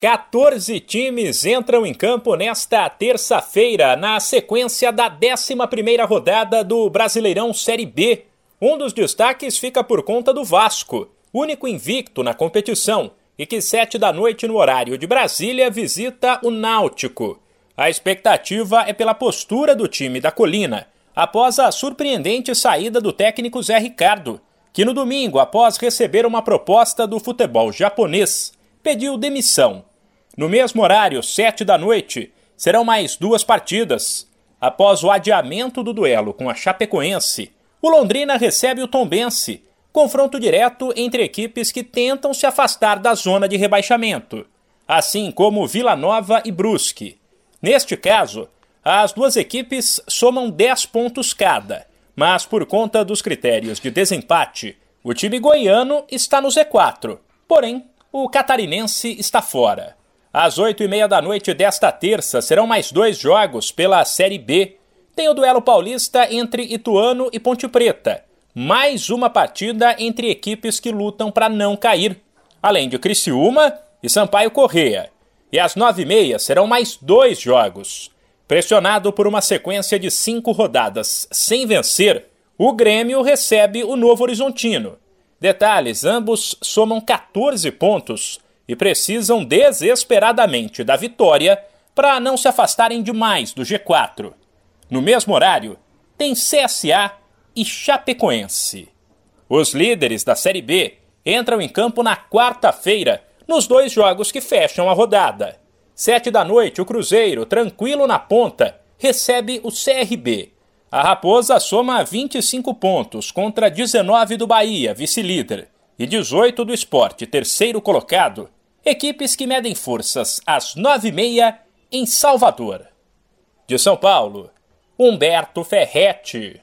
14 times entram em campo nesta terça-feira, na sequência da 11ª rodada do Brasileirão Série B. Um dos destaques fica por conta do Vasco, único invicto na competição, e que sete da noite no horário de Brasília visita o Náutico. A expectativa é pela postura do time da Colina, após a surpreendente saída do técnico Zé Ricardo, que no domingo, após receber uma proposta do futebol japonês, pediu demissão no mesmo horário, sete da noite, serão mais duas partidas. Após o adiamento do duelo com a Chapecoense, o Londrina recebe o Tombense, confronto direto entre equipes que tentam se afastar da zona de rebaixamento, assim como Vila Nova e Brusque. Neste caso, as duas equipes somam 10 pontos cada, mas por conta dos critérios de desempate, o time goiano está no Z4, porém, o catarinense está fora. Às oito e meia da noite desta terça serão mais dois jogos pela Série B. Tem o duelo paulista entre Ituano e Ponte Preta. Mais uma partida entre equipes que lutam para não cair. Além de Criciúma e Sampaio Correia. E às nove e meia serão mais dois jogos. Pressionado por uma sequência de cinco rodadas sem vencer, o Grêmio recebe o Novo Horizontino. Detalhes: ambos somam 14 pontos e precisam desesperadamente da vitória para não se afastarem demais do G4. No mesmo horário, tem CSA e Chapecoense. Os líderes da Série B entram em campo na quarta-feira, nos dois jogos que fecham a rodada. Sete da noite, o Cruzeiro, tranquilo na ponta, recebe o CRB. A Raposa soma 25 pontos contra 19 do Bahia, vice-líder, e 18 do Esporte, terceiro colocado, Equipes que medem forças às nove e meia em Salvador. De São Paulo, Humberto Ferretti.